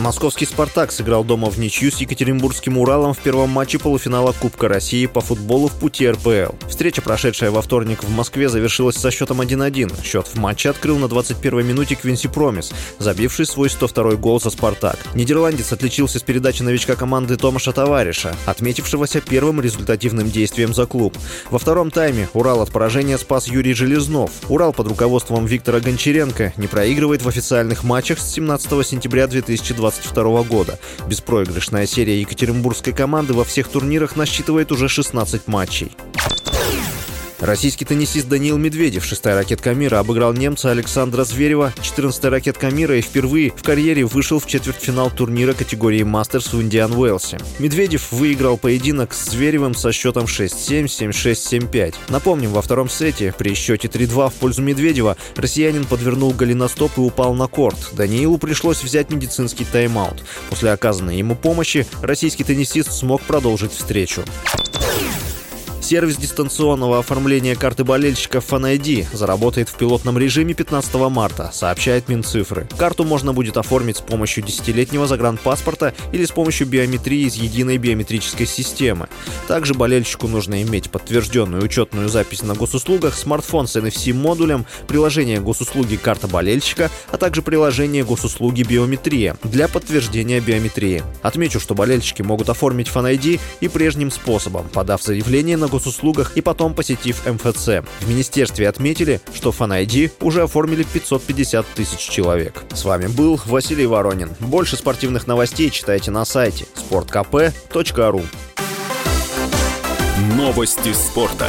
Московский «Спартак» сыграл дома в ничью с Екатеринбургским «Уралом» в первом матче полуфинала Кубка России по футболу в пути РПЛ. Встреча, прошедшая во вторник в Москве, завершилась со счетом 1-1. Счет в матче открыл на 21-й минуте Квинси Промис, забивший свой 102-й гол за «Спартак». Нидерландец отличился с передачи новичка команды Томаша Товариша, отметившегося первым результативным действием за клуб. Во втором тайме «Урал» от поражения спас Юрий Железнов. «Урал» под руководством Виктора Гончаренко не проигрывает в официальных матчах с 17 сентября 2020 2022 года. Беспроигрышная серия екатеринбургской команды во всех турнирах насчитывает уже 16 матчей. Российский теннисист Даниил Медведев, шестая ракетка мира, обыграл немца Александра Зверева, 14-я ракетка мира и впервые в карьере вышел в четвертьфинал турнира категории Мастерс в Индиан Уэлсе. Медведев выиграл поединок с Зверевым со счетом 6-7, 7-6, 7-5. Напомним, во втором сете при счете 3-2 в пользу Медведева россиянин подвернул голеностоп и упал на корт. Даниилу пришлось взять медицинский тайм-аут. После оказанной ему помощи российский теннисист смог продолжить встречу. Сервис дистанционного оформления карты болельщика FanID заработает в пилотном режиме 15 марта, сообщает Минцифры. Карту можно будет оформить с помощью десятилетнего загранпаспорта или с помощью биометрии из единой биометрической системы. Также болельщику нужно иметь подтвержденную учетную запись на госуслугах, смартфон с NFC-модулем, приложение госуслуги «Карта болельщика», а также приложение госуслуги «Биометрия» для подтверждения биометрии. Отмечу, что болельщики могут оформить FanID и прежним способом, подав заявление на госуслугу госуслугах и потом посетив МФЦ. В министерстве отметили, что FanID уже оформили 550 тысяч человек. С вами был Василий Воронин. Больше спортивных новостей читайте на сайте sportkp.ru Новости спорта.